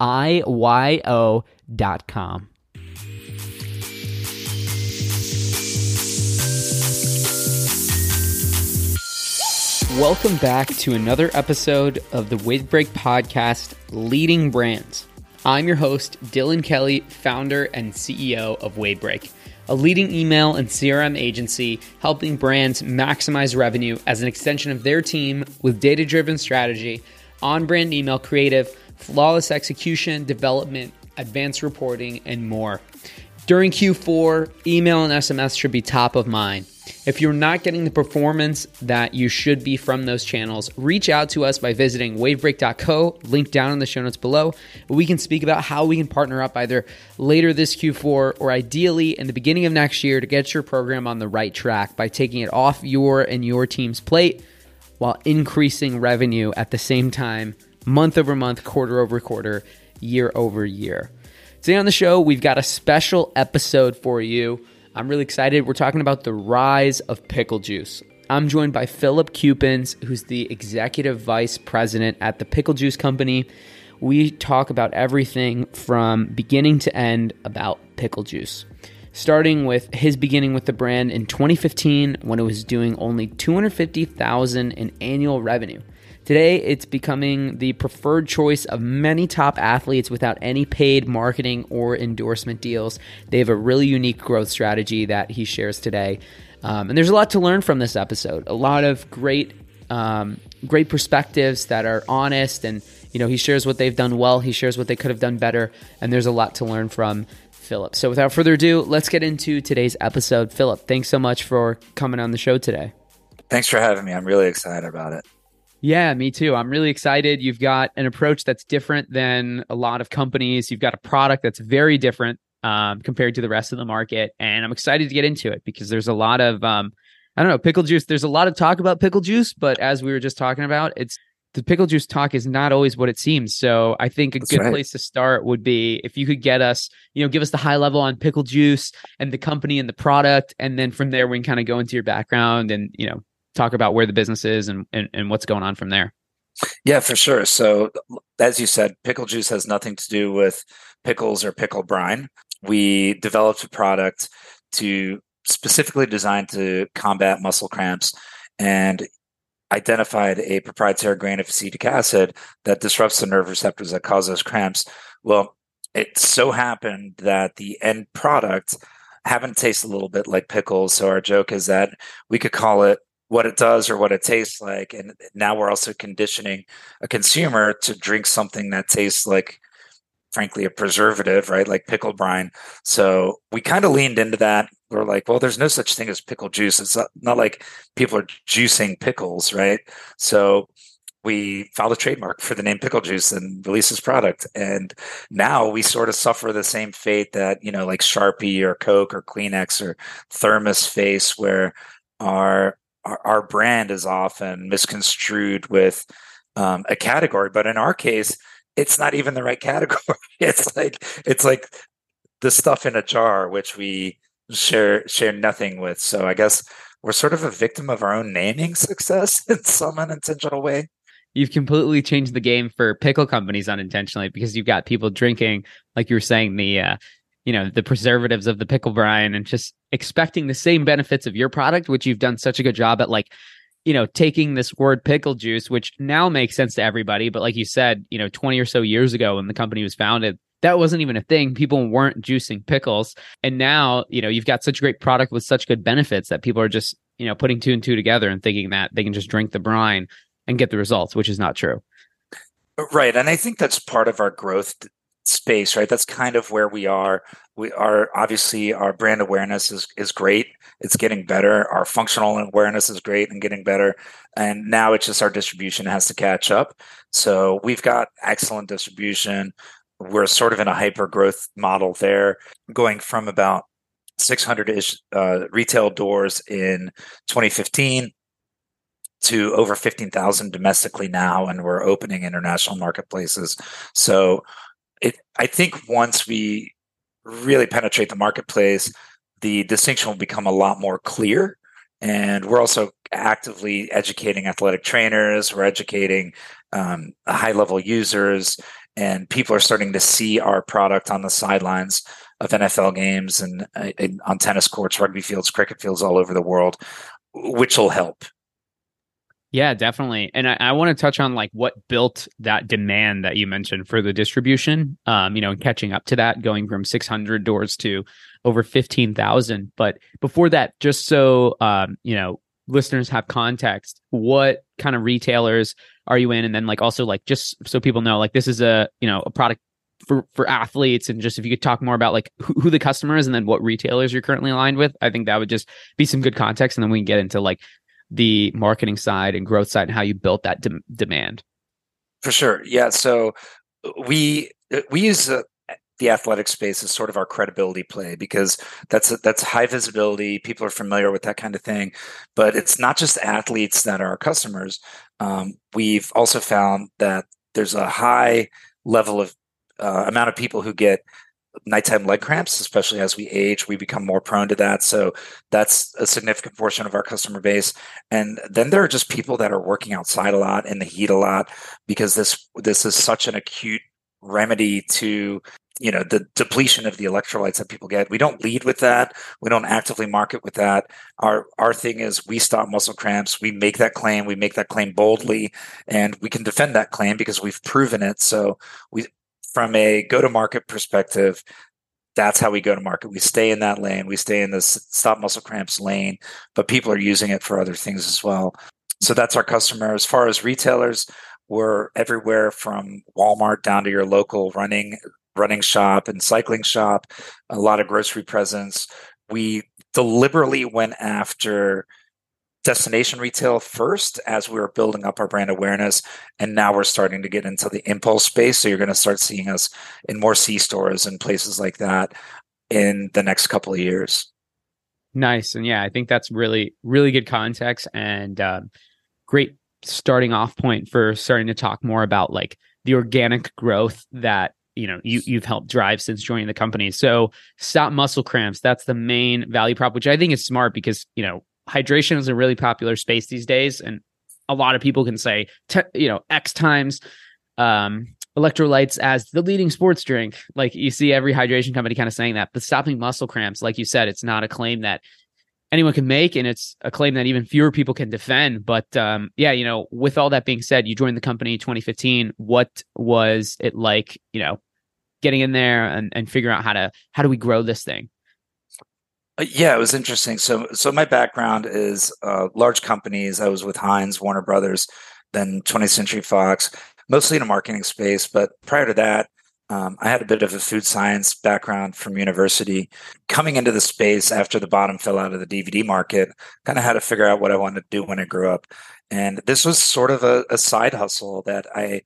I-Y-O dot com. Welcome back to another episode of the Wavebreak podcast, Leading Brands. I'm your host, Dylan Kelly, founder and CEO of Wavebreak, a leading email and CRM agency helping brands maximize revenue as an extension of their team with data driven strategy, on brand email creative, flawless execution, development, advanced reporting, and more. During Q4, email and SMS should be top of mind. If you're not getting the performance that you should be from those channels, reach out to us by visiting wavebreak.co, link down in the show notes below. We can speak about how we can partner up either later this Q4 or ideally in the beginning of next year to get your program on the right track by taking it off your and your team's plate while increasing revenue at the same time month over month, quarter over quarter, year over year. Today on the show, we've got a special episode for you. I'm really excited. We're talking about the rise of pickle juice. I'm joined by Philip Keuppens, who's the executive vice president at the Pickle Juice Company. We talk about everything from beginning to end about pickle juice. Starting with his beginning with the brand in 2015 when it was doing only 250,000 in annual revenue. Today, it's becoming the preferred choice of many top athletes without any paid marketing or endorsement deals. They have a really unique growth strategy that he shares today. Um, and there's a lot to learn from this episode. A lot of great, um, great perspectives that are honest, and you know he shares what they've done well. He shares what they could have done better, and there's a lot to learn from Philip. So without further ado, let's get into today's episode. Philip, thanks so much for coming on the show today. Thanks for having me. I'm really excited about it. Yeah, me too. I'm really excited. You've got an approach that's different than a lot of companies. You've got a product that's very different um, compared to the rest of the market, and I'm excited to get into it because there's a lot of um, I don't know pickle juice. There's a lot of talk about pickle juice, but as we were just talking about, it's the pickle juice talk is not always what it seems. So I think a That's good right. place to start would be if you could get us, you know, give us the high level on pickle juice and the company and the product, and then from there we can kind of go into your background and you know talk about where the business is and, and, and what's going on from there. Yeah, for sure. So, as you said, pickle juice has nothing to do with pickles or pickle brine. We developed a product to specifically designed to combat muscle cramps and identified a proprietary grain of acetic acid that disrupts the nerve receptors that cause those cramps. Well, it so happened that the end product happened to taste a little bit like pickles. So our joke is that we could call it what it does or what it tastes like. And now we're also conditioning a consumer to drink something that tastes like frankly a preservative, right? Like pickled brine. So we kind of leaned into that. We're like, well, there's no such thing as pickle juice. It's not, not like people are juicing pickles, right? So we filed a trademark for the name pickle juice and released this product and now we sort of suffer the same fate that you know like sharpie or coke or kleenex or thermos face where our our, our brand is often misconstrued with um, a category but in our case it's not even the right category. It's like it's like the stuff in a jar which we share share nothing with. So i guess we're sort of a victim of our own naming success in some unintentional way. You've completely changed the game for pickle companies unintentionally because you've got people drinking, like you were saying, the uh, you know the preservatives of the pickle brine and just expecting the same benefits of your product, which you've done such a good job at, like you know taking this word pickle juice, which now makes sense to everybody, but like you said, you know, twenty or so years ago when the company was founded. That wasn't even a thing. People weren't juicing pickles. And now, you know, you've got such a great product with such good benefits that people are just, you know, putting two and two together and thinking that they can just drink the brine and get the results, which is not true. Right. And I think that's part of our growth space, right? That's kind of where we are. We are obviously our brand awareness is is great. It's getting better. Our functional awareness is great and getting better. And now it's just our distribution has to catch up. So we've got excellent distribution. We're sort of in a hyper growth model there, going from about 600 ish uh, retail doors in 2015 to over 15,000 domestically now, and we're opening international marketplaces. So it, I think once we really penetrate the marketplace, the distinction will become a lot more clear. And we're also actively educating athletic trainers, we're educating um, high level users, and people are starting to see our product on the sidelines of NFL games and, uh, and on tennis courts, rugby fields, cricket fields all over the world, which will help. Yeah, definitely. And I, I want to touch on like what built that demand that you mentioned for the distribution. Um, you know, and catching up to that, going from 600 doors to over 15,000. But before that, just so um, you know, listeners have context, what kind of retailers are you in? And then like also like just so people know, like this is a you know a product for for athletes and just if you could talk more about like who, who, the customer is and then what retailers you're currently aligned with i think that would just be some good context and then we can get into like the marketing side and growth side and how you built that de- demand? For sure. Yeah. So we we use uh, the athletic space as sort of our credibility play because that's that's high visibility. People are familiar with that kind of thing, but it's not just athletes that are our customers. Um, we've also found that there's a high level of uh, amount of people who get nighttime leg cramps, especially as we age, we become more prone to that. So that's a significant portion of our customer base. And then there are just people that are working outside a lot in the heat a lot because this this is such an acute remedy to you know the depletion of the electrolytes that people get. We don't lead with that. We don't actively market with that. Our our thing is we stop muscle cramps. We make that claim. We make that claim boldly and we can defend that claim because we've proven it. So we from a go to market perspective, that's how we go to market. We stay in that lane. We stay in the stop muscle cramps lane, but people are using it for other things as well. So that's our customer. As far as retailers, we're everywhere from Walmart down to your local running running shop and cycling shop. A lot of grocery presence. We deliberately went after destination retail first as we were building up our brand awareness and now we're starting to get into the impulse space. So you're going to start seeing us in more c stores and places like that in the next couple of years. Nice. And yeah i think that's really really good context and uh, great starting off point for starting to talk more about like the organic growth that you know you you've helped drive since joining the company. So stop muscle cramps that's the main value prop which i think is smart because you know hydration is a really popular space these days, and a lot of people can say, te- you know, X times um, electrolytes as the leading sports drink. Like you see every hydration company kind of saying that. But stopping muscle cramps, like you said, it's not a claim that anyone can make, and it's a claim that even fewer people can defend. But um, yeah, you know, with all that being said, you joined the company in 2015. What was it like? You know, getting in there and, and figuring out how to how do we grow this thing? Uh, yeah, it was interesting. So, so my background is uh, large companies. I was with Heinz, Warner Brothers, then 20th Century Fox, mostly in a marketing space. But prior to that, Um, I had a bit of a food science background from university. Coming into the space after the bottom fell out of the DVD market, kind of had to figure out what I wanted to do when I grew up. And this was sort of a, a side hustle that I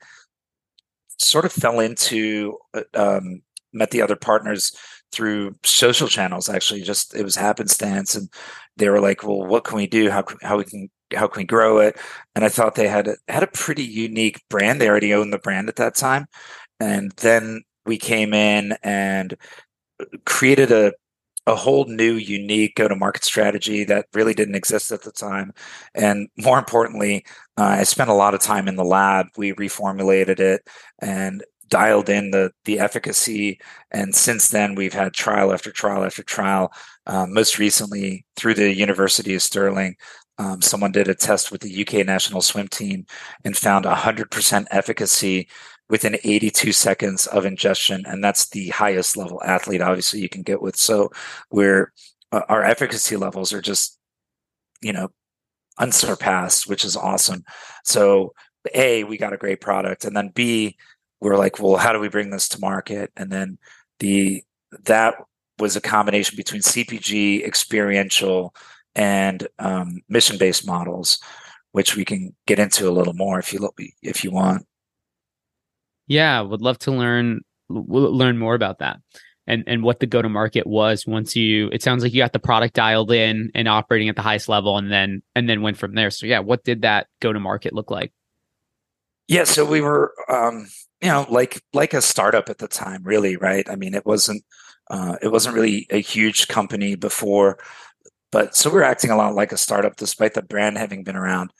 sort of fell into, uh, um, met the other partners through social channels actually just it was happenstance and they were like well what can we do? How how we can how can we grow it? And i thought they had a, had a pretty unique brand. They already owned the brand at that time. And then we came in and created a a whole new unique go to market strategy that really didn't exist at the time. And more importantly uh, i spent a lot of time in the lab. We reformulated it and dialed in the the efficacy and since then we've had trial after trial after trial. Um, most recently through the university of stirling um, someone did a test with the uk national swim team and found 100% efficacy within 82 seconds of ingestion and that's the highest level athlete obviously you can get with. So we're uh, our efficacy levels are just you know unsurpassed which is awesome. So a we got a great product and then b we are like, well, how do we bring this to market? And then the that was a combination between CPG, experiential, and um, mission based models, which we can get into a little more if you if you want. Yeah, would love to learn learn more about that and and what the go to market was once you it sounds like you got the product dialed in and operating at the highest level and then and then went from there so yeah what did that go to market look like yeah so we were um you know like like a startup at the time really right? I mean it wasn't uh, it wasn't really a huge company before but so we're acting a lot like a startup despite the brand having been around.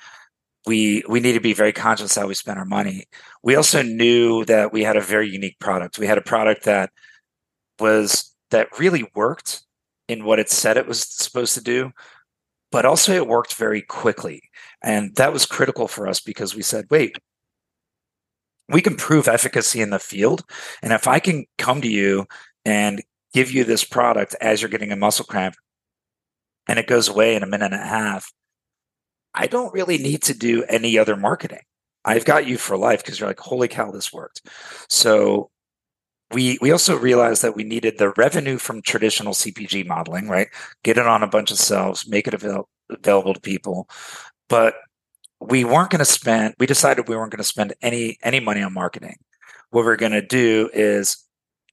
We we need to be very conscious how we spend our money. We also knew that we had a very unique product. We had a product that was that really worked in what it said it was supposed to do but also it worked very quickly. And that was critical for us because we said wait we can prove efficacy in the field. And if I can come to you and give you this product as you're getting a muscle cramp and it goes away in a minute and a half, I don't really need to do any other marketing. I've got you for life because you're like, holy cow, this worked. So we we also realized that we needed the revenue from traditional CPG modeling, right? Get it on a bunch of shelves, make it avail- available to people. But we weren't going to spend we decided we weren't going to spend any any money on marketing. What we're going to do is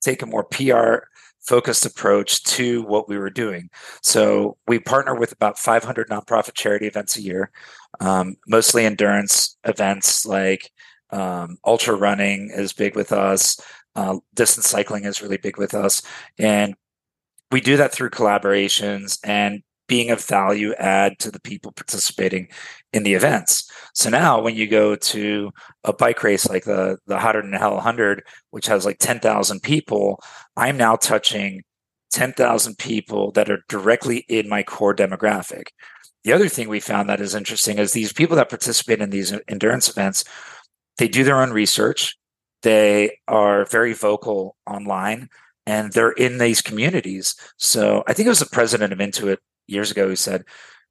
take a more pr focused approach to what we were doing. So we partner with about 500 nonprofit charity events a year um, mostly endurance events like um, ultra running is big with us uh, distance cycling is really big with us. And we do that through collaborations and being of value add to the people participating in the events. So now when you go to a bike race like the the Hotter Than Hell 100, which has like 10,000 people, I'm now touching 10,000 people that are directly in my core demographic. The other thing we found that is interesting is these people that participate in these endurance events, they do their own research. They are very vocal online and they're in these communities. So I think it was the president of Intuit years ago who said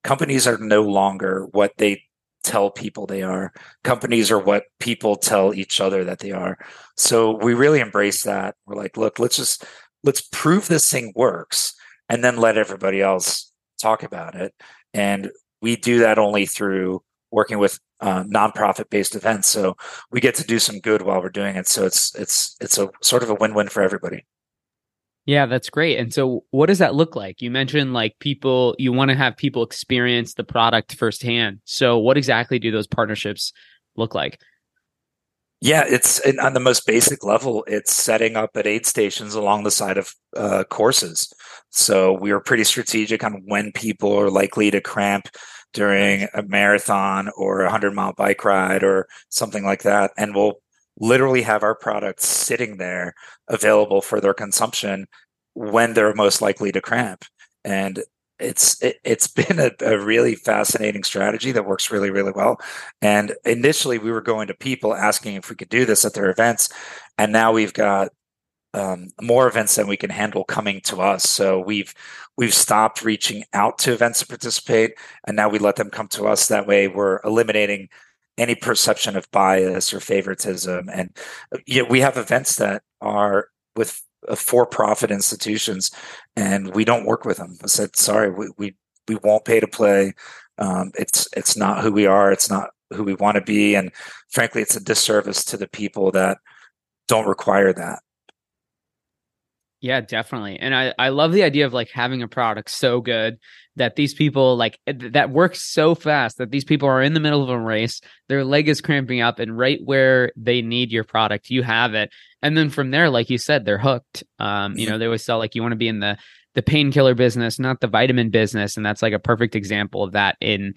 companies are no longer what they tell people they are. Companies are what people tell each other that they are. So we really embrace that. We're like, look, let's just let's prove this thing works and then let everybody else talk about it. And we do that only through working with uh, nonprofit based events. So we get to do some good while we're doing it. So it's it's it's a sort of a win win for everybody. Yeah, that's great. And so, what does that look like? You mentioned like people, you want to have people experience the product firsthand. So, what exactly do those partnerships look like? Yeah, it's on the most basic level. It's setting up at aid stations along the side of uh, courses. So we are pretty strategic on when people are likely to cramp during a marathon or a hundred mile bike ride or something like that, and we'll literally have our products sitting there available for their consumption when they're most likely to cramp. And it's it, has been a, a, really fascinating strategy that works really really well. And initially we were going to people asking if we could do this at their events. And now we've got um, more events than we can handle coming to us. So we've we've stopped reaching out to events to participate. And now we let them come to us. That way we're eliminating any perception of bias or favoritism. And you know, we have events that are with uh, for-profit institutions, and we don't work with them. I said, sorry, we we, we won't pay to play. Um, it's it's not who we are. It's not who we want to be, and frankly, it's a disservice to the people that don't require that. Yeah, definitely. And I, I love the idea of like having a product so good that these people like that works so fast that these people are in the middle of a race, their leg is cramping up, and right where they need your product, you have it. And then from there, like you said, they're hooked. Um, you know, they always sell like you want to be in the the painkiller business, not the vitamin business. And that's like a perfect example of that in,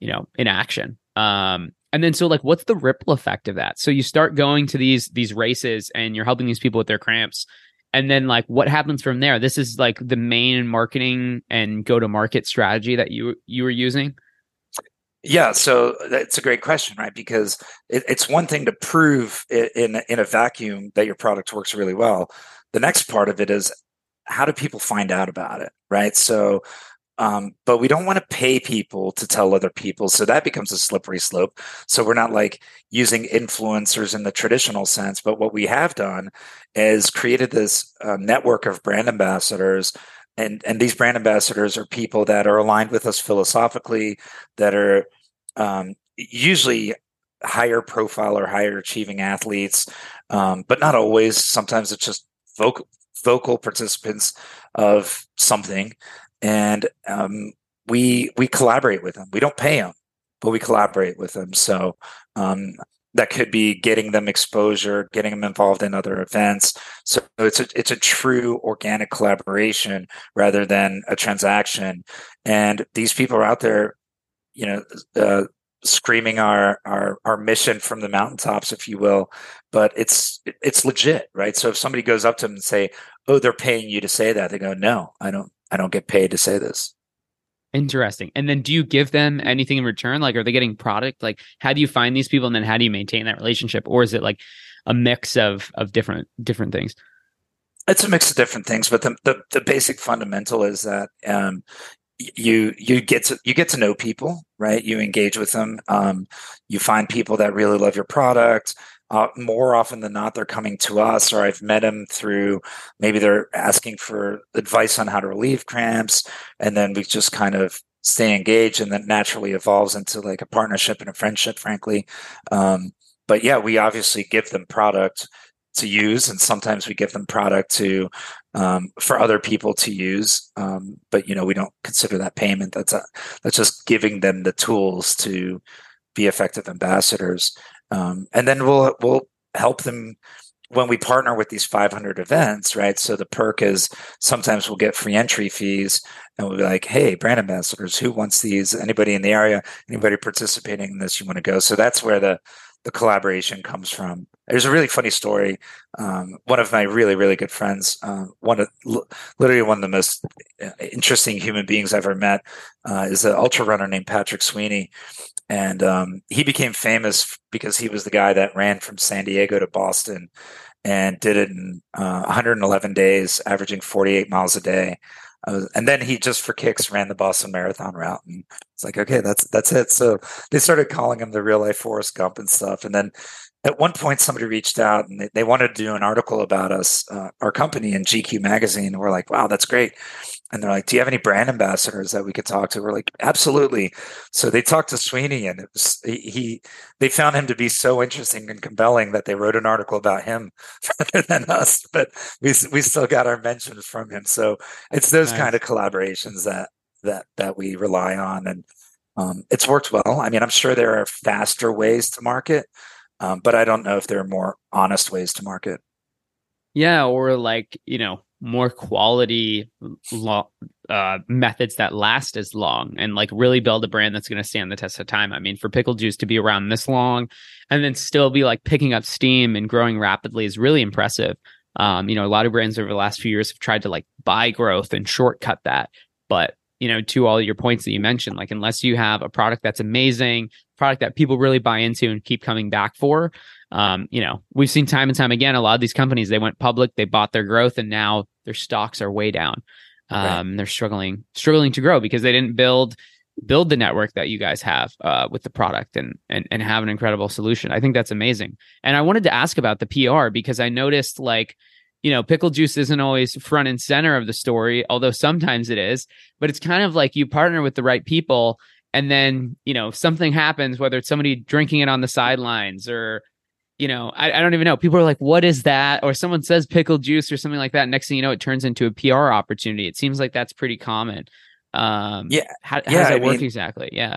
you know, in action. Um, and then so like what's the ripple effect of that? So you start going to these these races and you're helping these people with their cramps and then like what happens from there? This is like the main marketing and go to market strategy that you you were using? Yeah so that's a great question right? Because it, it's one thing to prove in in a vacuum that your product works really well. The next part of it is how do people find out about it right? So um, but we don't want to pay people to tell other people. So that becomes a slippery slope. So we're not like using influencers in the traditional sense. But what we have done is created this uh, network of brand ambassadors. And, and these brand ambassadors are people that are aligned with us philosophically, that are um, usually higher profile or higher achieving athletes, um, but not always. Sometimes it's just vocal, vocal participants of something and um, we we collaborate with them. We don't pay them, but we collaborate with them. So um, that could be getting them exposure, getting them involved in other events. So it's a it's a true organic collaboration rather than a transaction. And these people are out there, you know. Uh, screaming our, our our mission from the mountaintops if you will but it's it's legit right so if somebody goes up to them and say oh they're paying you to say that they go no i don't I don't get paid to say this. Interesting. And then do you give them anything in return? Like, are they getting product? Like, how do you find these people and then how do you maintain that relationship? Or is it like a mix of of different different things? It's a mix of different things, but the the, the basic fundamental is that um, you you get to you get to know people, right? You engage with them. Um, you find people that really love your product uh, more often than not, they're coming to us, or I've met them through maybe they're asking for advice on how to relieve cramps, and then we just kind of stay engaged, and then naturally evolves into like a partnership and a friendship, frankly. Um, but yeah, we obviously give them product to use, and sometimes we give them product to um, for other people to use. Um, but you know, we don't consider that payment. That's a, that's just giving them the tools to be effective ambassadors. Um, and then we'll we'll help them when we partner with these 500 events, right? So the perk is sometimes we'll get free entry fees, and we'll be like, "Hey, brand ambassadors, who wants these? Anybody in the area? Anybody participating in this? You want to go?" So that's where the the collaboration comes from. There's a really funny story. Um, one of my really, really good friends, uh, one of literally one of the most uh, interesting human beings I've ever met, uh, is an ultra runner named Patrick Sweeney, and um, he became famous because he was the guy that ran from San Diego to Boston and did it in uh, 111 days, averaging 48 miles a day. Uh, and then he just for kicks ran the Boston Marathon route, and it's like, okay, that's that's it. So they started calling him the real life Forrest Gump and stuff. And then at one point, somebody reached out and they, they wanted to do an article about us, uh, our company, in GQ magazine. And we're like, wow, that's great and they're like, "Do you have any brand ambassadors that we could talk to?" We're like, "Absolutely." So they talked to Sweeney, and it was, he they found him to be so interesting and compelling that they wrote an article about him rather than us. But we we still got our mentions from him. So it's those nice. kind of collaborations that that that we rely on, and um, it's worked well. I mean, I'm sure there are faster ways to market, um, but I don't know if there are more honest ways to market. Yeah, or like you know more quality lo- uh, methods that last as long and like really build a brand that's going to stand the test of time. I mean, for pickle juice to be around this long and then still be like picking up steam and growing rapidly is really impressive. Um, you know, a lot of brands over the last few years have tried to like buy growth and shortcut that. But, you know, to all your points that you mentioned, like unless you have a product that's amazing, product that people really buy into and keep coming back for, um, you know, we've seen time and time again, a lot of these companies, they went public, they bought their growth, and now their stocks are way down. Um, They're struggling, struggling to grow because they didn't build build the network that you guys have uh, with the product and, and and have an incredible solution. I think that's amazing. And I wanted to ask about the PR because I noticed like you know, pickle juice isn't always front and center of the story, although sometimes it is, but it's kind of like you partner with the right people and then, you know, something happens, whether it's somebody drinking it on the sidelines or, you know, I, I don't even know. People are like, what is that? Or someone says pickle juice or something like that. Next thing you know, it turns into a PR opportunity. It seems like that's pretty common. Um, yeah. How, how yeah, does that I work mean, exactly? Yeah.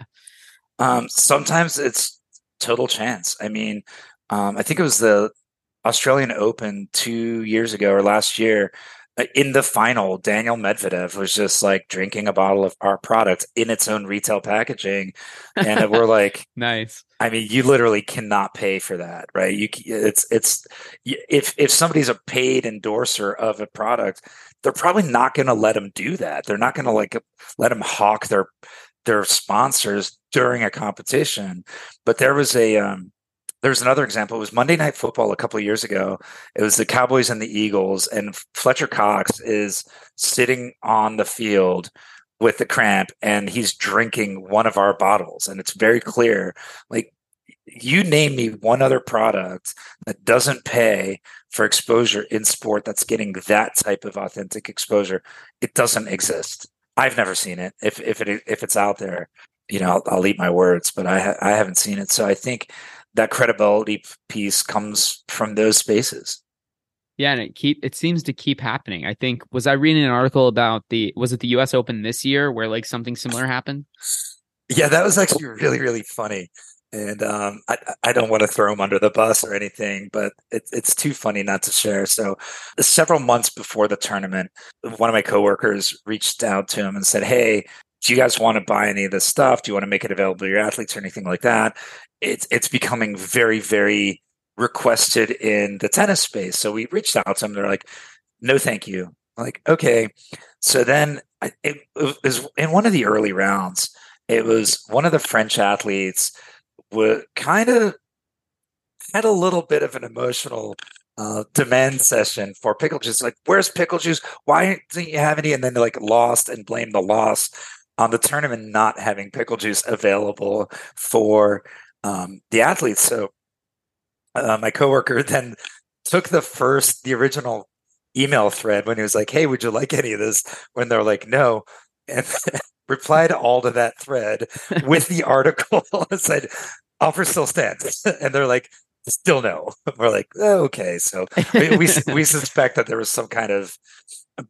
Um, sometimes it's total chance. I mean, um, I think it was the Australian Open two years ago or last year. Uh, In the final, Daniil Medvedev was just like drinking a bottle of our product in its own retail packaging, and we're like, Nice. I mean, you literally cannot pay for that, right? You, it's, it's, if if somebody's a paid endorser of a product, they're probably not going to let them do that. They're not going to like let them hawk their their sponsors during a competition. But there was a um, there was another example. It was Monday Night Football a couple of years ago. It was the Cowboys and the Eagles, and Fletcher Cox is sitting on the field with the cramp, and he's drinking one of our bottles, and it's very clear. Like you name me one other product that doesn't pay for exposure in sport that's getting that type of authentic exposure. It doesn't exist. I've never seen it. If if it if it's out there, you know, I'll, I'll eat my words, but I ha- I haven't seen it. So I think that credibility piece comes from those spaces. Yeah, and it keep it seems to keep happening. I think was I reading an article about the was it the US Open this year where like something similar happened? Yeah, that was actually really really funny. And um, I, I don't want to throw him under the bus or anything, but it, it's too funny not to share. So, several months before the tournament, one of my coworkers reached out to him and said, "Hey, do you guys want to buy any of this stuff? Do you want to make it available to your athletes or anything like that?" It's it's becoming very very requested in the tennis space. So we reached out to them. They're like, "No, thank you." I'm like, okay. So then it, it was in one of the early rounds. It was one of the French athletes were kind of had a little bit of an emotional uh, demand session for pickle juice. Like, where's pickle juice? Why didn't you have any? And then they like lost and blamed the loss on the tournament not having pickle juice available for um, the athletes. So uh, my coworker then took the first, the original email thread when he was like, "Hey, would you like any of this?" When they're like, "No," and replied all to that thread with the article and said, "Offer still stands," and they're like, "Still no." We're like, oh, "Okay." So we, we we suspect that there was some kind of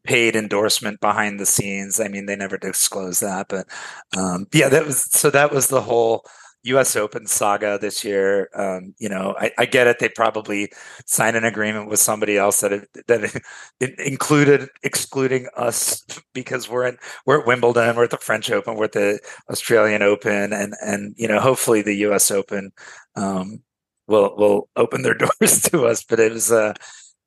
paid endorsement behind the scenes. I mean, they never disclosed that, but um, yeah, that was so. That was the whole U.S. Open saga this year. Um, you know, I, I, get it. They probably signed an agreement with somebody else that it, that it, included excluding us because we're in we're at Wimbledon, we're at the French Open, we're at the Australian Open, and and you know, hopefully the U.S. Open um, will will open their doors to us. But it was uh,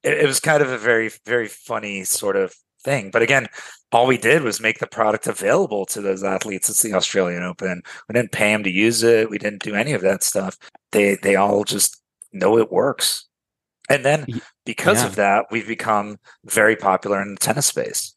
it, it was kind of a very very funny sort of thing. But again, all we did was make the product available to those athletes. It's the Australian Open. We didn't pay them to use it. We didn't do any of that stuff. They they all just know it works. And then because yeah. of that, we've become very popular in the tennis space.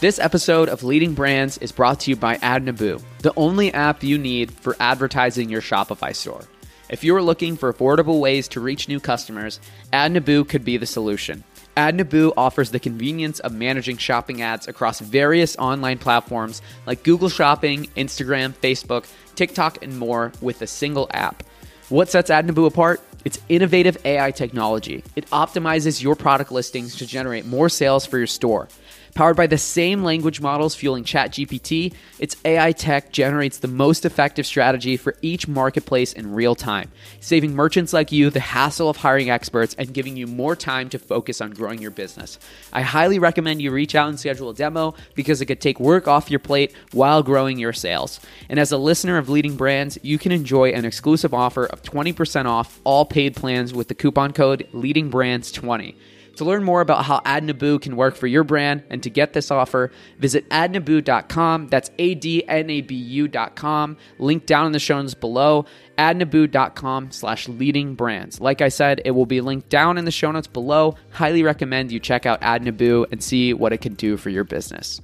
This episode of Leading Brands is brought to you by AdNabu, the only app you need for advertising your Shopify store. If you are looking for affordable ways to reach new customers, AdNabu could be the solution. AdNabu offers the convenience of managing shopping ads across various online platforms like Google Shopping, Instagram, Facebook, TikTok, and more with a single app. What sets AdNabu apart? It's innovative AI technology. It optimizes your product listings to generate more sales for your store. Powered by the same language models fueling ChatGPT, its AI tech generates the most effective strategy for each marketplace in real time, saving merchants like you the hassle of hiring experts and giving you more time to focus on growing your business. I highly recommend you reach out and schedule a demo because it could take work off your plate while growing your sales. And as a listener of leading brands, you can enjoy an exclusive offer of 20% off all paid plans with the coupon code LEADINGBRANDS20. To learn more about how AdNabu can work for your brand and to get this offer, visit adnabu.com. That's A D N A B U.com. Link down in the show notes below. adnabu.com slash leading brands. Like I said, it will be linked down in the show notes below. Highly recommend you check out AdNabu and see what it can do for your business.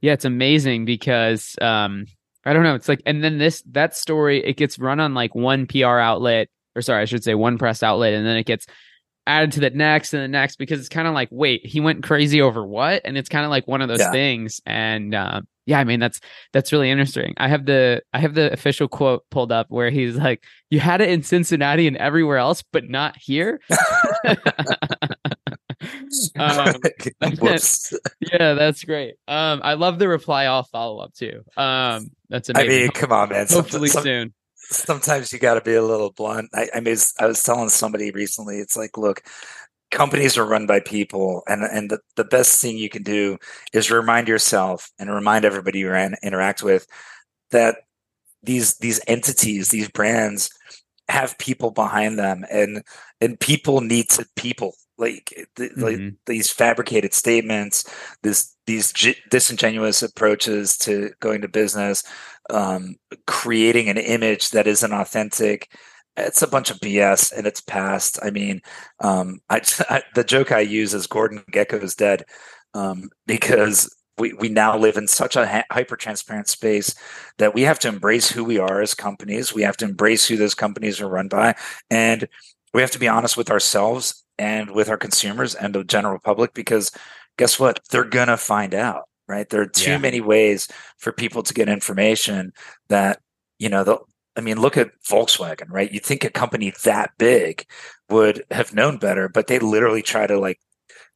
yeah, it's amazing because um, I don't know. It's like, and then this that story it gets run on like one PR outlet, or sorry, I should say one press outlet, and then it gets added to the next and the next because it's kind of like, wait, he went crazy over what? And it's kind of like one of those yeah. things. And uh, yeah, I mean that's that's really interesting. I have the I have the official quote pulled up where he's like, "You had it in Cincinnati and everywhere else, but not here." um, yeah, that's great. Um, I love the reply all follow up too. Um, that's amazing. I mean, come on, man. Hopefully some, soon. Sometimes you got to be a little blunt. I, I mean, I was telling somebody recently. It's like, look, companies are run by people, and and the, the best thing you can do is remind yourself and remind everybody you interact with that these these entities, these brands have people behind them and and people need to people like, the, mm-hmm. like these fabricated statements this these g- disingenuous approaches to going to business um, creating an image that isn't authentic it's a bunch of bs and it's past i mean um, I, I, the joke i use is gordon Gekko is dead um, because we, we now live in such a ha- hyper transparent space that we have to embrace who we are as companies. We have to embrace who those companies are run by. And we have to be honest with ourselves and with our consumers and the general public because guess what? They're going to find out, right? There are too yeah. many ways for people to get information that, you know, the, I mean, look at Volkswagen, right? You'd think a company that big would have known better, but they literally try to like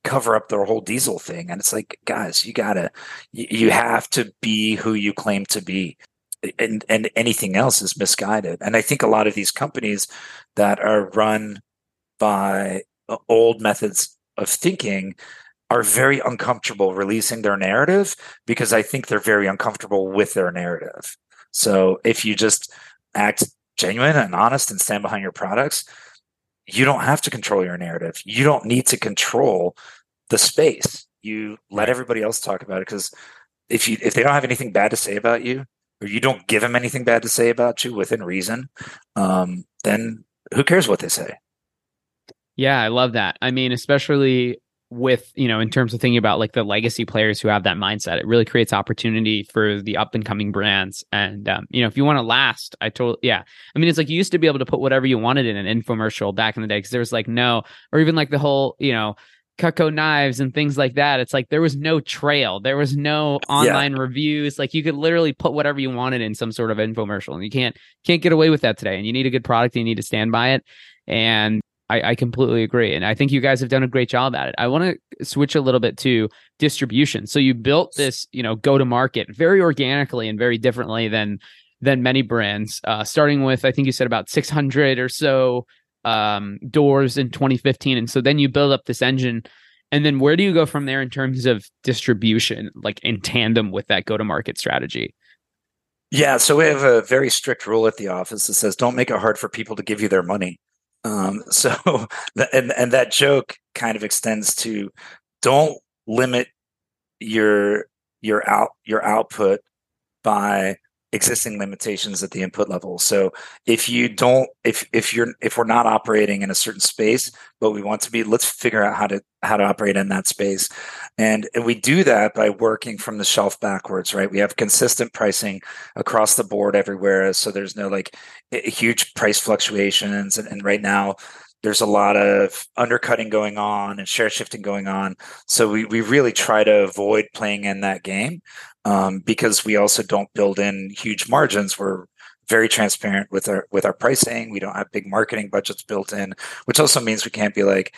cover up their whole diesel thing. And it's like, guys, you gotta, you have to be who you claim to be. And, and anything else is misguided. And I think a lot of these companies that are run by old methods of thinking are very uncomfortable releasing their narrative because I think they're very uncomfortable with their narrative. So if you just act genuine and honest and stand behind your products, you don't have to control your narrative. You don't need to control the space. You let everybody else talk about it because if you if they don't have anything bad to say about you, or you don't give them anything bad to say about you within reason, um, then who cares what they say? Yeah, I love that. I mean, especially with you know in terms of thinking about like the legacy players who have that mindset it really creates opportunity for the up and coming brands and um, you know if you want to last i told yeah i mean it's like you used to be able to put whatever you wanted in an infomercial back in the day because there was like no or even like the whole you know Cutco knives and things like that. It's like there was no trail, there was no online yeah. reviews. Like you could literally put whatever you wanted in some sort of infomercial, and you can't can't get away with that today. And you need a good product, and you need to stand by it. And I, I completely agree. And I think you guys have done a great job at it. I want to switch a little bit to distribution. So you built this, you know, go to market very organically and very differently than than many brands. Uh, starting with, I think you said about 600 or so um, doors in 2015, and so then you build up this engine. And then where do you go from there in terms of distribution, like in tandem with that go to market strategy? Yeah, so we have a very strict rule at the office that says don't make it hard for people to give you their money. Um, so, and and that joke kind of extends to don't limit your your out your output by existing limitations at the input level. So if you don't if if you're if we're not operating in a certain space but we want to be let's figure out how to how to operate in that space. And, and we do that by working from the shelf backwards, right? We have consistent pricing across the board everywhere so there's no like huge price fluctuations and, and right now there's a lot of undercutting going on and share shifting going on. So we, we really try to avoid playing in that game um, because we also don't build in huge margins. We're very transparent with our with our pricing. We don't have big marketing budgets built in, which also means we can't be like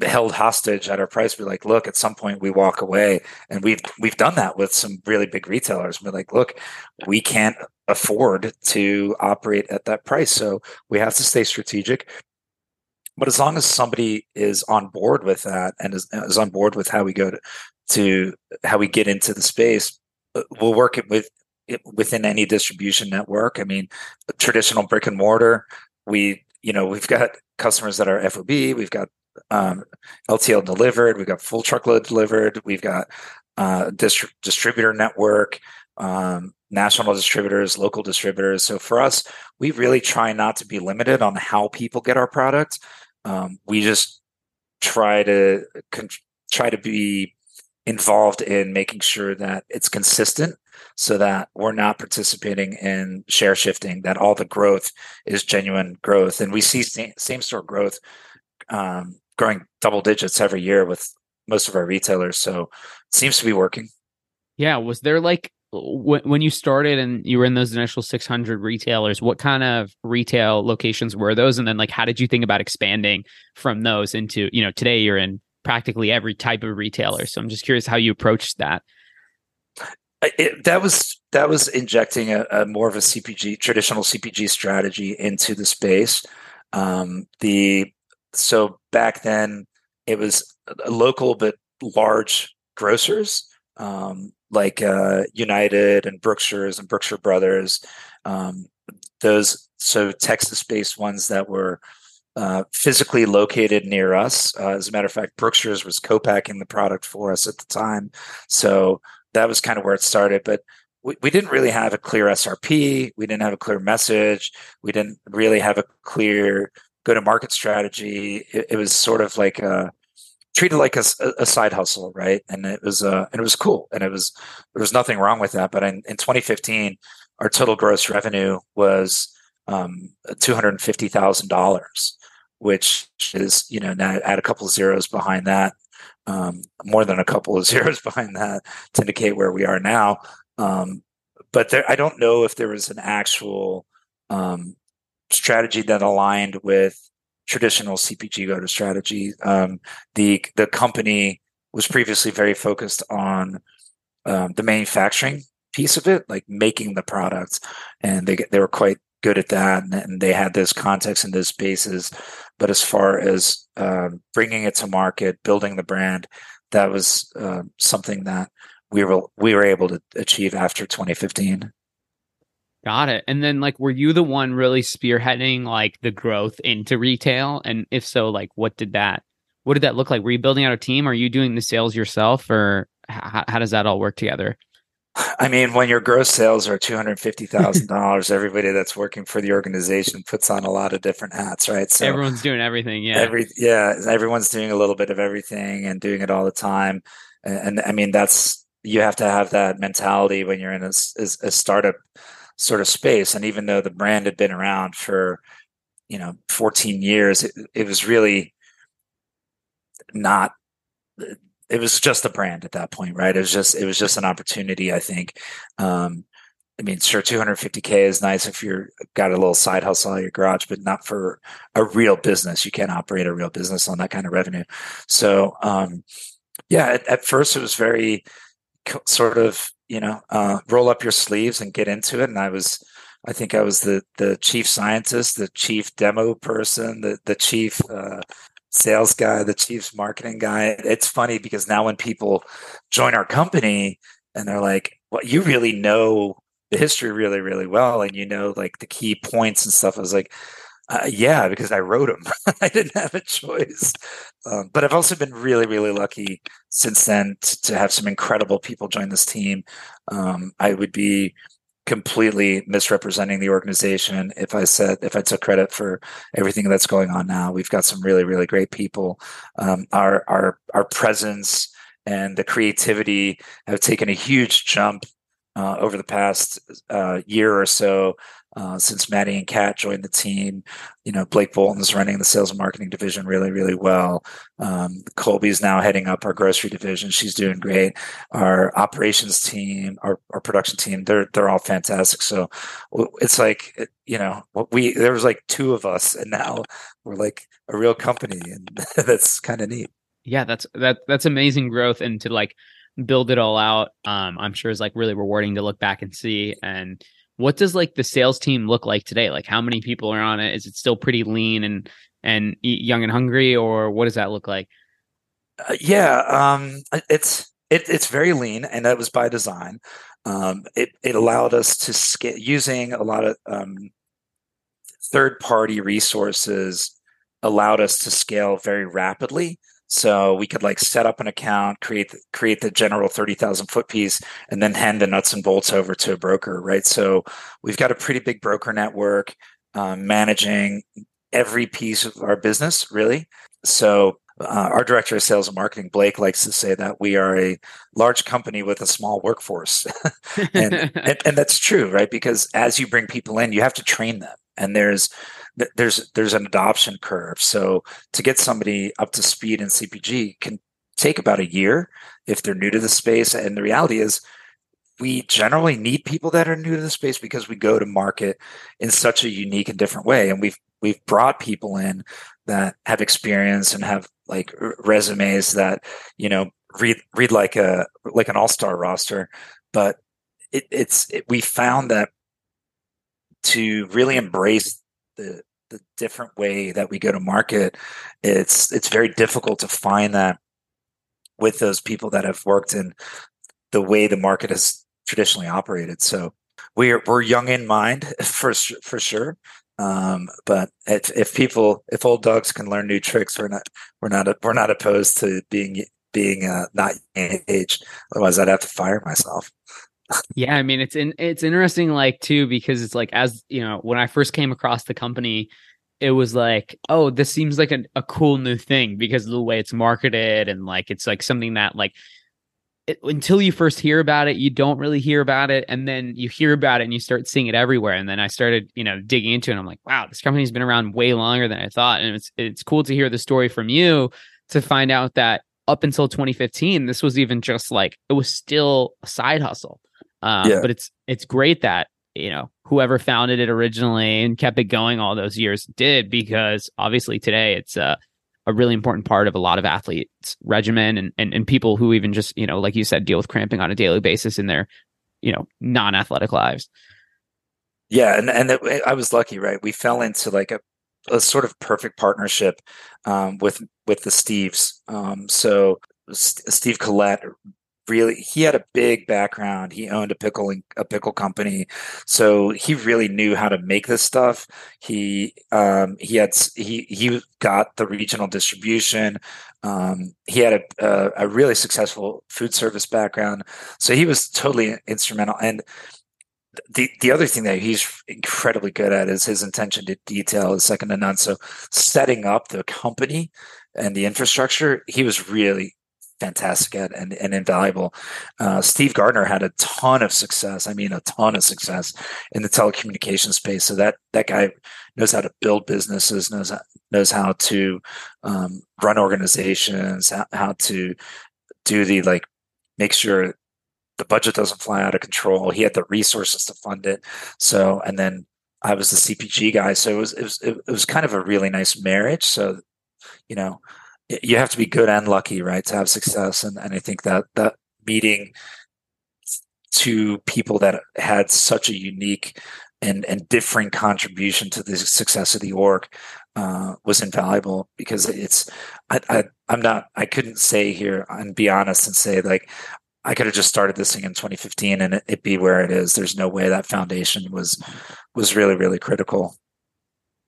held hostage at our price. Be like, look, at some point we walk away, and we've we've done that with some really big retailers. We're like, look, we can't afford to operate at that price, so we have to stay strategic. But as long as somebody is on board with that and is, is on board with how we go to, to how we get into the space, uh, we'll work it with it within any distribution network. I mean, traditional brick and mortar, we you know we've got customers that are FOB, we've got um, LTL delivered, we've got full truckload delivered, we've got uh, distri- distributor network, um, national distributors, local distributors. So for us, we really try not to be limited on how people get our product. Um, we just try to con- try to be involved in making sure that it's consistent so that we're not participating in share shifting, that all the growth is genuine growth. And we see same store growth um, growing double digits every year with most of our retailers. So it seems to be working. Yeah. Was there like, when you started and you were in those initial 600 retailers, what kind of retail locations were those? And then, like, how did you think about expanding from those into, you know, today you're in practically every type of retailer. So I'm just curious how you approached that. It, that was that was injecting a, a, more of a CPG traditional CPG strategy into the space. Um, the so back then it was local but large grocers um, like uh, United and Brookshire's and Brookshire Brothers. Um, those so Texas-based ones that were uh, physically located near us. Uh, as a matter of fact, Brookshire's was co-packing the product for us at the time, so that was kind of where it started. But we, didn't really have a clear SRP. We didn't have a clear message. We didn't really have a clear go-to-market strategy. It, it was sort of like a treated like a, a, side hustle, right? And it was uh, and it was cool, and it was there was nothing wrong with that. But in, in 2015, our total gross revenue was um, two hundred fifty thousand dollars, which is you know now add a couple of zeros behind that, um, more than a couple of zeros behind that to indicate where we are now. Um, but there, I don't know if there was an actual um, strategy that aligned with traditional CPG go to strategy. Um, the the company was previously very focused on um, the manufacturing piece of it, like making the products, and they they were quite good at that, and, and they had those contexts and those spaces. But as far as um, bringing it to market, building the brand, that was uh, something that we were we were able to achieve after 2015. Got it. And then like were you the one really spearheading like the growth into retail? And if so, like what did that what did that look like? Were you building out a team? Are you doing the sales yourself or how, how does that all work together? I mean, when your gross sales are two hundred fifty thousand dollars, everybody that's working for the organization puts on a lot of different hats, right? So everyone's doing everything. Yeah, every yeah, everyone's doing a little bit of everything and doing it all the time. And, and I mean, that's you have to have that mentality when you're in a, a startup sort of space. And even though the brand had been around for, you know, 14 years, it, it was really not it was just a brand at that point, right? It was just it was just an opportunity, I think. Um, I mean, sure, 250k is nice if you're got a little side hustle in your garage, but not for a real business. You can't operate a real business on that kind of revenue. So, um, yeah, at, at first it was very sort of you know uh, roll up your sleeves and get into it and i was i think i was the the chief scientist the chief demo person the the chief uh, sales guy the chief marketing guy. It's funny because now when people join our company and they're like well you really know the history really really well and you know like the key points and stuff i was like uh, yeah, because I wrote them. I didn't have a choice. Um, but I've also been really, really lucky since then to, to have some incredible people join this team. Um, I would be completely misrepresenting the organization if I said if I took credit for everything that's going on now. We've got some really, really great people. Um, our our our presence and the creativity have taken a huge jump uh, over the past uh, year or so uh, since Maddie and Kat joined the team. You know, Blake Bolton's running the sales and marketing division really, really well. Um, Colby's now heading up our grocery division. She's doing great. Our operations team, our, our production team, they're they're all fantastic. So it's like you know, we there was like two of us, and now we're like a real company, and that's kind of neat. Yeah, that's that that's amazing growth, and to like build it all out um i'm sure is like really rewarding to look back and see and what does like the sales team look like today? Like how many people are on it? Is it still pretty lean and and young and hungry or what does that look like? Uh, yeah um it's it, it's very lean and that was by design. Um it, it allowed us to scale using a lot of um third party resources allowed us to scale very rapidly so we could like set up an account, create the, create the general thirty thousand foot piece, and then hand the nuts and bolts over to a broker, right? So we've got a pretty big broker network um, managing every piece of our business, really. So uh, our director of sales and marketing, Blake, likes to say that we are a large company with a small workforce, and, and and that's true, right? Because as you bring people in, you have to train them, and there's there's there's an adoption curve. So to get somebody up to speed in CPG can take about a year if they're new to the space. And the reality is, we generally need people that are new to the space because we go to market in such a unique and different way, and we've we've brought people in that have experience and have like resumes that you know read read like a like an all star roster, but it, it's it, we found that to really embrace the the different way that we go to market, it's it's very difficult to find that with those people that have worked in the way the market has traditionally operated. So we're we're young in mind for for sure. Um, but if, if people if old dogs can learn new tricks, we're not we're not we're not opposed to being being uh, not engaged. Otherwise, I'd have to fire myself. Yeah, I mean it's in, it's interesting like too because it's like as you know when I first came across the company, it was like oh this seems like a, a cool new thing because of the way it's marketed and like it's like something that like it, until you first hear about it, you don't really hear about it, and then you hear about it and you start seeing it everywhere. And then I started, you know, digging into it. I'm like, wow, this company's been around way longer than I thought, and it's it's cool to hear the story from you to find out that up until 2015, this was even just like it was still a side hustle. Um, yeah. But it's it's great that you know whoever founded it originally and kept it going all those years did because obviously today it's a a really important part of a lot of athletes regimen and, and and people who even just you know like you said deal with cramping on a daily basis in their you know non-athletic lives. Yeah and and it, i was lucky right? We fell into like a, a sort of perfect partnership um, with with the steves. Um, so steve collette really he had a big background. He owned a pickle a pickle company. So he really knew how to make this stuff. He um, he had he he got the regional distribution. Um, he had a, a, a really successful food service background. So he was totally instrumental. And the the other thing that he's incredibly good at is his attention to detail is second to none. So setting up the company and the infrastructure he was really fantastic at and, and invaluable. Uh, Steve Gardner had a ton of success. I mean, a ton of success in the telecommunications space. So that that guy knows how to build businesses, knows knows how to um, run organizations, how, how to do the like make sure the budget doesn't fly out of control. He had the resources to fund it. So and then I was the CPG guy, so it was it was it was kind of a really nice marriage. So you know you have to be good and lucky, right, to have success. And and I think that that meeting two people that had such a unique and and differing contribution to the success of the org uh, was invaluable because it's I, I I'm not I couldn't say here and be honest and say like I could have just started this thing in 2015 and it, it be where it is. There's no way that foundation was was really really critical.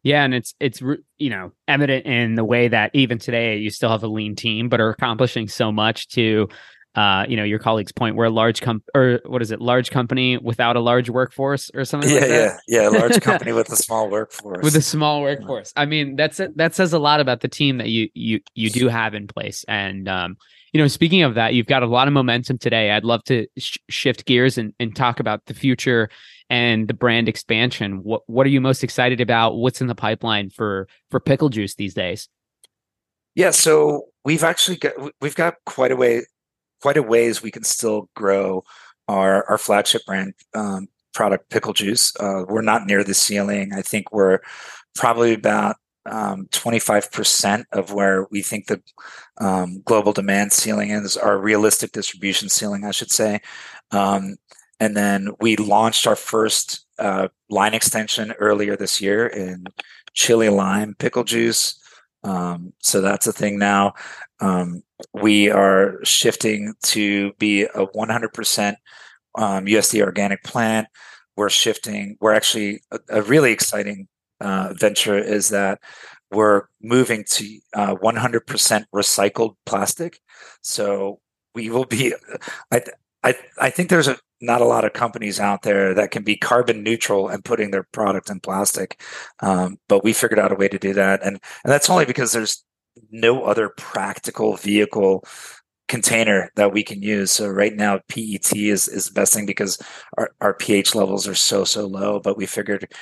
Yeah, and it's it's you know evident in the way that even today you still have a lean team, but are accomplishing so much to, uh, you know, your colleague's point. We're a large comp or what is it, large company without a large workforce or something. Yeah, like yeah, yeah, large company with a small workforce. With a small workforce. I mean, that's it. that says a lot about the team that you you you do have in place. And um, you know, speaking of that, you've got a lot of momentum today. I'd love to sh- shift gears and and talk about the future and the brand expansion. What what are you most excited about? What's in the pipeline for for pickle juice these days? Yeah, so we've actually got we've got quite a way quite a ways we can still grow our our flagship brand um, product pickle juice. Uh, we're not near the ceiling. I think we're probably about um, 25% of where we think the um, global demand ceiling is, our realistic distribution ceiling, I should say. Um, and then we launched our first uh, line extension earlier this year in chili lime pickle juice. Um, so that's a thing now. Um, we are shifting to be a 100% um, USDA organic plant. We're shifting, we're actually a, a really uh, venture is that we're moving to uh, 100% recycled plastic. So we will be, I, I, I think there's a, not a lot of companies out there that can be carbon neutral and putting their product in plastic. Um, but we figured out a way to do that. And, and that's only because there's no other practical vehicle container that we can use. So right now, PET is is the best thing because our, our pH levels are so so low. But we figured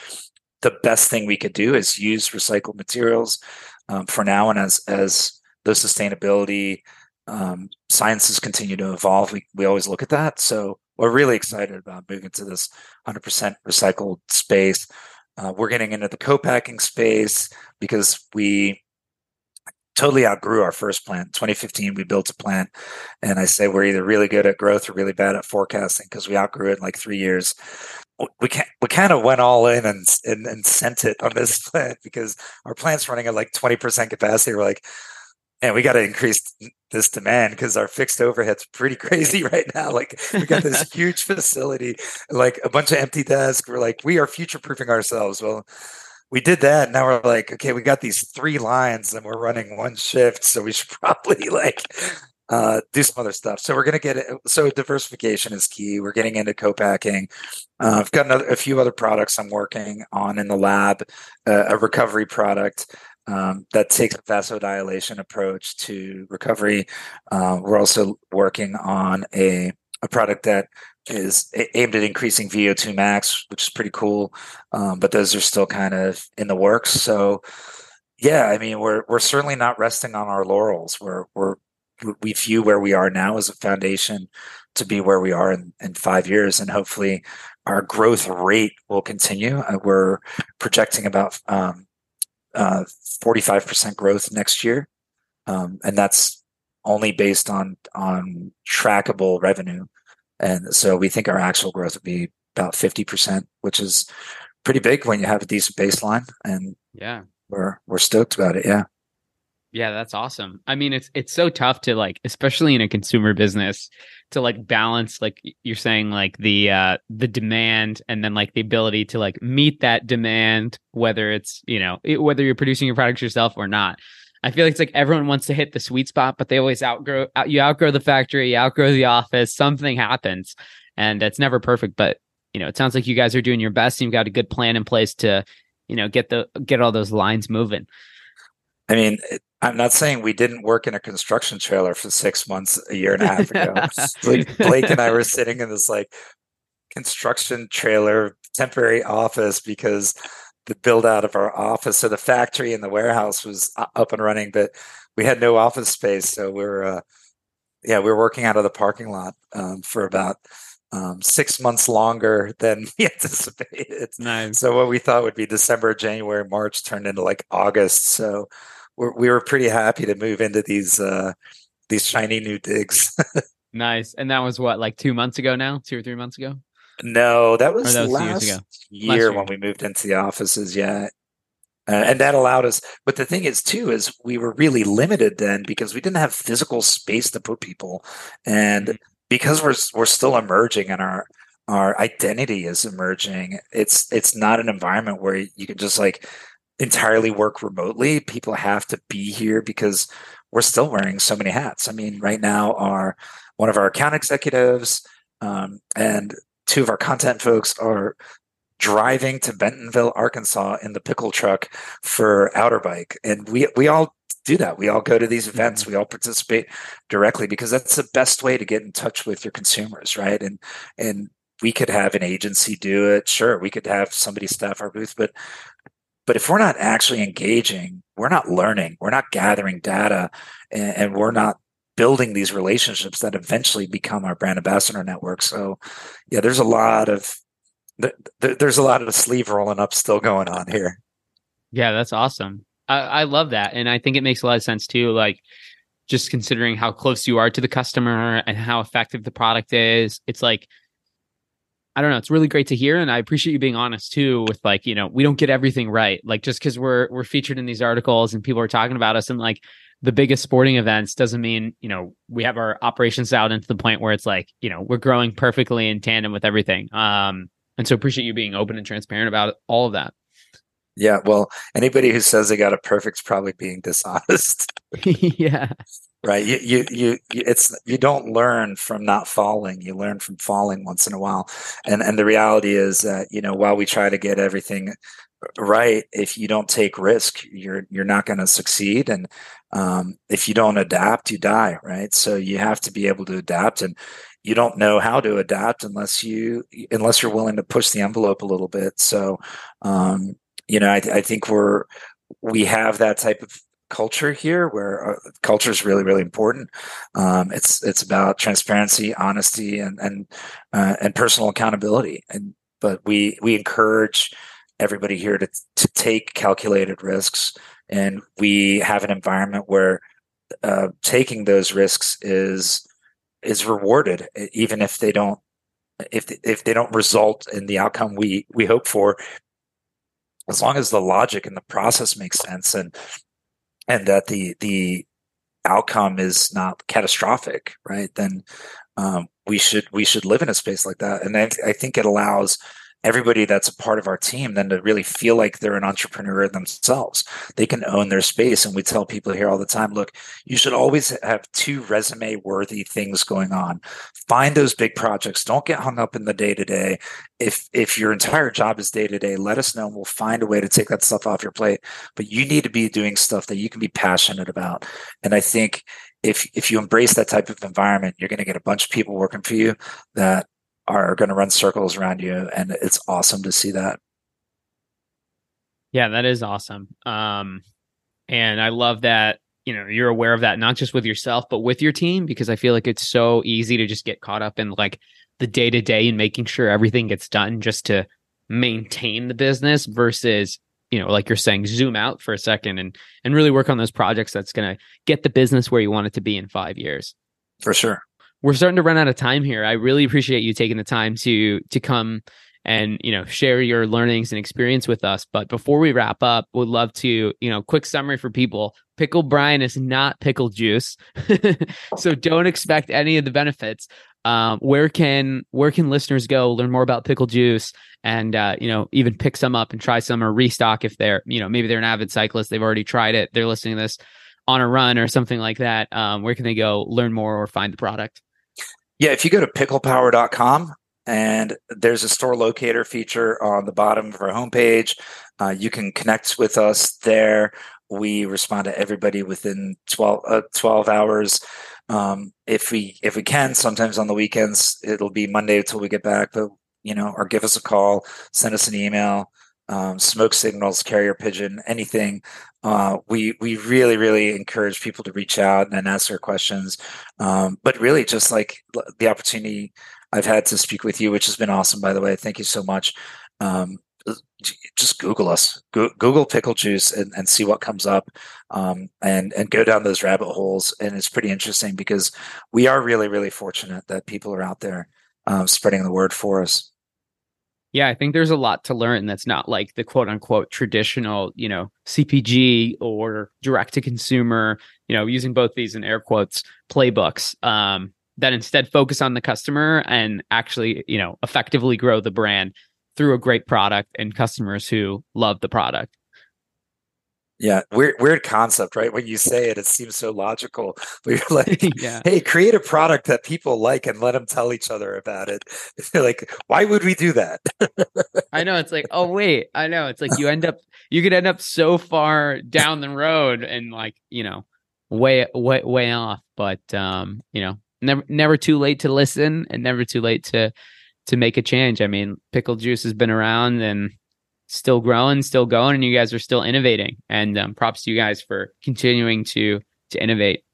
the best thing we could do is use recycled materials um, for now, and as as the sustainability um, sciences continue to evolve, we we always look at that. So we're really excited about moving to this 100% recycled space. Uh, we're getting into the co-packing space because we totally outgrew our first plant. 2015, we built a plant, and I say we're either really good at growth or really bad at forecasting because we outgrew it in like three years. We can we kind of went all in and, and and sent it on this plant because our plant's running at like 20% capacity. We're like, man, we got to increase this demand because our fixed overhead's pretty crazy right now. Like we got this huge facility, like a bunch of empty desks. We're like, we are future proofing ourselves. Well, we did that. Now we're like, okay, we got these three lines and we're running one shift, so we should probably like uh, do some other stuff. So we're gonna get it. So diversification is key. We're getting into co-packing. Uh, I've got another, a few other products I'm working on in the lab. Uh, a recovery product um, that takes a vasodilation approach to recovery. Uh, we're also working on a a product that is aimed at increasing VO2 max, which is pretty cool. Um, but those are still kind of in the works. So, yeah, I mean, we're we're certainly not resting on our laurels. We're we're we view where we are now as a foundation to be where we are in, in five years, and hopefully, our growth rate will continue. Uh, we're projecting about um, uh, 45% growth next year, um, and that's only based on on trackable revenue. And so we think our actual growth would be about 50%, which is pretty big when you have a decent baseline. And yeah, we're, we're stoked about it. Yeah. Yeah, that's awesome. I mean, it's it's so tough to like, especially in a consumer business, to like balance like you're saying like the uh the demand and then like the ability to like meet that demand, whether it's you know it, whether you're producing your products yourself or not. I feel like it's like everyone wants to hit the sweet spot, but they always outgrow out, you outgrow the factory, you outgrow the office, something happens, and it's never perfect. But you know, it sounds like you guys are doing your best. And you've got a good plan in place to, you know, get the get all those lines moving. I mean, I'm not saying we didn't work in a construction trailer for six months a year and a half ago. Blake, Blake and I were sitting in this like construction trailer temporary office because the build out of our office. So the factory and the warehouse was up and running, but we had no office space. So we are uh, yeah, we were working out of the parking lot um, for about um, six months longer than we anticipated. Nice. So what we thought would be December, January, March turned into like August. So we're, we were pretty happy to move into these uh, these shiny new digs. nice. And that was what, like two months ago now, two or three months ago. No, that was, that was last year, year, when we moved into the offices. Yeah. Uh, and that allowed us. But the thing is, too, is we were really limited then because we didn't have physical space to put people, and mm-hmm. because we're we're still emerging and our our identity is emerging. It's it's not an environment where you can just like entirely work remotely. People have to be here because we're still wearing so many hats. I mean, right now, our one of our account executives um, and two of our content folks are driving to Bentonville, Arkansas in the pickle truck for Outer Bike. And we we all do that. We all go to these events, mm-hmm. we all participate directly because that's the best way to get in touch with your consumers, right? And and we could have an agency do it. Sure, we could have somebody staff our booth, but but if we're not actually engaging, we're not learning, we're not gathering data, and, and we're not building these relationships that eventually become our brand ambassador network. So, yeah, there's a lot of there's a lot of the sleeve rolling up still going on here. Yeah, that's awesome. I, I love that, and I think it makes a lot of sense too. Like just considering how close you are to the customer and how effective the product is, it's like I don't know. It's really great to hear, and I appreciate you being honest too. With like, you know, we don't get everything right. Like, just because we're we're featured in these articles and people are talking about us, and like, the biggest sporting events doesn't mean you know we have our operations out into the point where it's like you know we're growing perfectly in tandem with everything um and so appreciate you being open and transparent about all of that yeah well anybody who says they got it perfect is probably being dishonest yeah right? You, you you it's you don't learn from not falling. You learn from falling once in a while. And and the reality is that you know while we try to get everything right if you don't take risk you're you're not going to succeed. And um, if you don't adapt you die right? So you have to be able to adapt. And you don't know how to adapt unless you unless you're willing to push the envelope a little bit. So um, you know I, I, think we're we have that type of culture here where uh, culture is really really important. Um, it's it's about transparency honesty and and uh, and personal accountability. And but we we encourage everybody here to to take calculated risks, and we have an environment where uh, taking those risks is is rewarded, even if they don't if if they don't result in the outcome we we hope for. As long as the logic and the process makes sense, and and that the the outcome is not catastrophic, right? Then um, we should we should live in a space like that, and I, I think it allows everybody that's a part of our team then to really feel like they're an entrepreneur themselves. They can own their space. And we tell people here all the time look, you should always have two resume worthy things going on. Find those big projects. Don't get hung up in the day to day. If if your entire job is day to day, let us know and we'll find a way to take that stuff off your plate. But you need to be doing stuff that you can be passionate about. And I think if if you embrace that type of environment, you're going to get a bunch of people working for you that are going to run circles around you and it's awesome to see that. Yeah that is awesome. Um and i love that you know you're aware of that not just with yourself but with your team because i feel like it's so easy to just get caught up in like the day to day and making sure everything gets done just to maintain the business versus you know like you're saying zoom out for a second and and really work on those projects that's going to get the business where you want it to be in 5 years. For sure we're starting to run out of time here. I really appreciate you taking the time to to come and you know share your learnings and experience with us. But before we wrap up, would love to you know quick summary for people. Pickle brine is not pickle juice, so don't expect any of the benefits. Um, where can where can listeners go learn more about pickle juice and uh, you know even pick some up and try some or restock if they're you know maybe they're an avid cyclist they've already tried it they're listening to this on a run or something like that um, where can they go learn more or find the product yeah, if you go to picklepower.com and there's a store locator feature on the bottom of our homepage, uh, you can connect with us there. We respond to everybody within 12, uh, 12 hours. Um, if we if we can, sometimes on the weekends it'll be Monday until we get back, but you know, or give us a call, send us an email um, smoke signals, carrier pigeon, anything. Uh, we we really really encourage people to reach out and ask their questions. Um, but really, just like the opportunity I've had to speak with you, which has been awesome, by the way. Thank you so much. Um, just Google us, Google pickle juice, and, and see what comes up, um, and and go down those rabbit holes. And it's pretty interesting because we are really really fortunate that people are out there um, spreading the word for us. Yeah, I think there's a lot to learn that's not like the quote unquote traditional, you know, CPG or direct to consumer, you know, using both these in air quotes playbooks. Um, that instead focus on the customer and actually, you know, effectively grow the brand through a great product and customers who love the product. Yeah, weird, weird concept, right? When you say it, it seems so logical. But you're like, yeah. "Hey, create a product that people like and let them tell each other about it." They're like, why would we do that? I know it's like, oh wait, I know it's like you end up, you could end up so far down the road and like you know, way, way, way off. But um, you know, never, never too late to listen, and never too late to to make a change. I mean, pickle juice has been around and still growing, still going, and you guys are still innovating. And um, props to you guys for continuing to to innovate.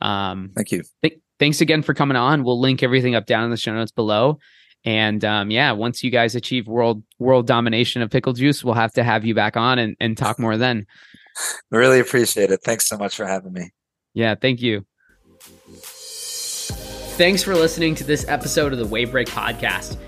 Um, Thank you. Th- thanks again for coming on. We'll link everything up down in the show notes below. And um, yeah, once you guys achieve world world domination of pickle juice, we'll have to have you back on and, and talk more then. Really appreciate it. Thanks so much for having me. Yeah, thank you. Thanks for listening to this episode of the Wavebreak Podcast.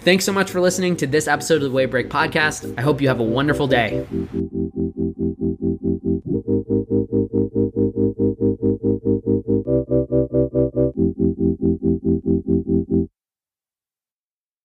Thanks so much for listening to this episode of the Wavebreak Podcast. I hope you have a wonderful day.